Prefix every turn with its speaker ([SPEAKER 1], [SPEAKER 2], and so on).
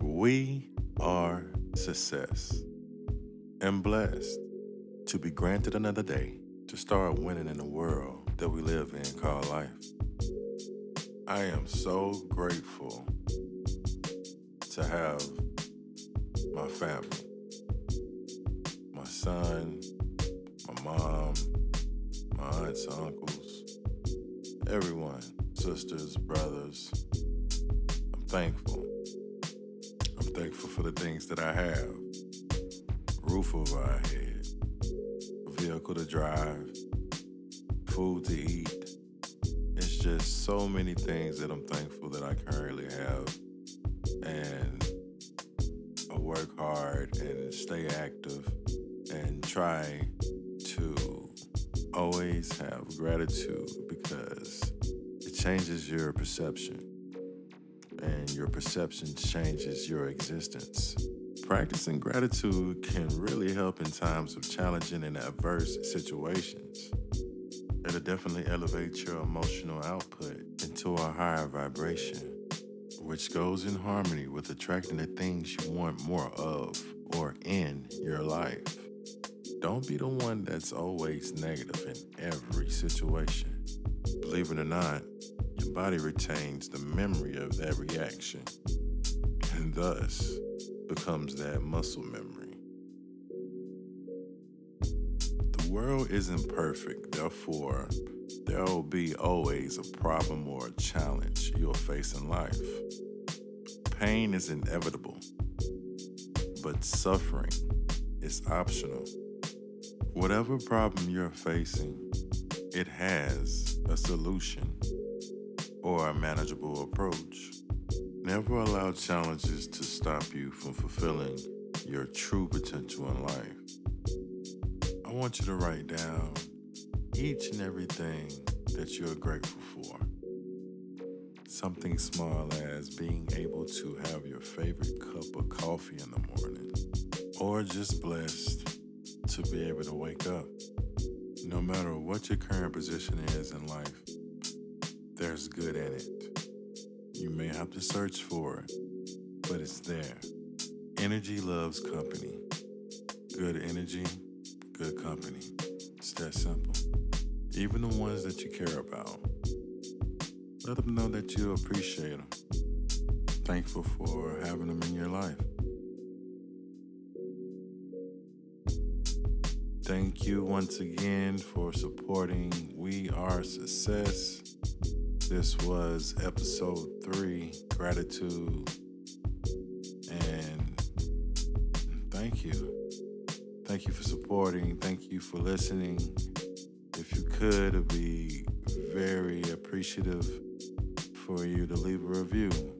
[SPEAKER 1] We are success and blessed to be granted another day to start winning in the world that we live in called life. I am so grateful to have my family, my son, my mom, my aunts, uncles, everyone, sisters, brothers. I'm thankful. Thankful for the things that I have roof over our head, a vehicle to drive, food to eat. It's just so many things that I'm thankful that I currently have. And I work hard and stay active and try to always have gratitude because it changes your perception and your perception changes your existence. Practicing gratitude can really help in times of challenging and adverse situations. It'll definitely elevate your emotional output into a higher vibration, which goes in harmony with attracting the things you want more of or in your life. Don't be the one that's always negative in every situation. Believe it or not, body retains the memory of that reaction and thus becomes that muscle memory. The world isn't perfect, therefore, there will be always a problem or a challenge you'll face in life. Pain is inevitable, but suffering is optional. Whatever problem you're facing, it has a solution or a manageable approach. Never allow challenges to stop you from fulfilling your true potential in life. I want you to write down each and everything that you're grateful for. Something small as being able to have your favorite cup of coffee in the morning, or just blessed to be able to wake up. No matter what your current position is in life, there's good in it. You may have to search for it, but it's there. Energy loves company. Good energy, good company. It's that simple. Even the ones that you care about. Let them know that you appreciate them. Thankful for having them in your life. Thank you once again for supporting We Are Success. This was episode three, gratitude. And thank you. Thank you for supporting. Thank you for listening. If you could, it'd be very appreciative for you to leave a review.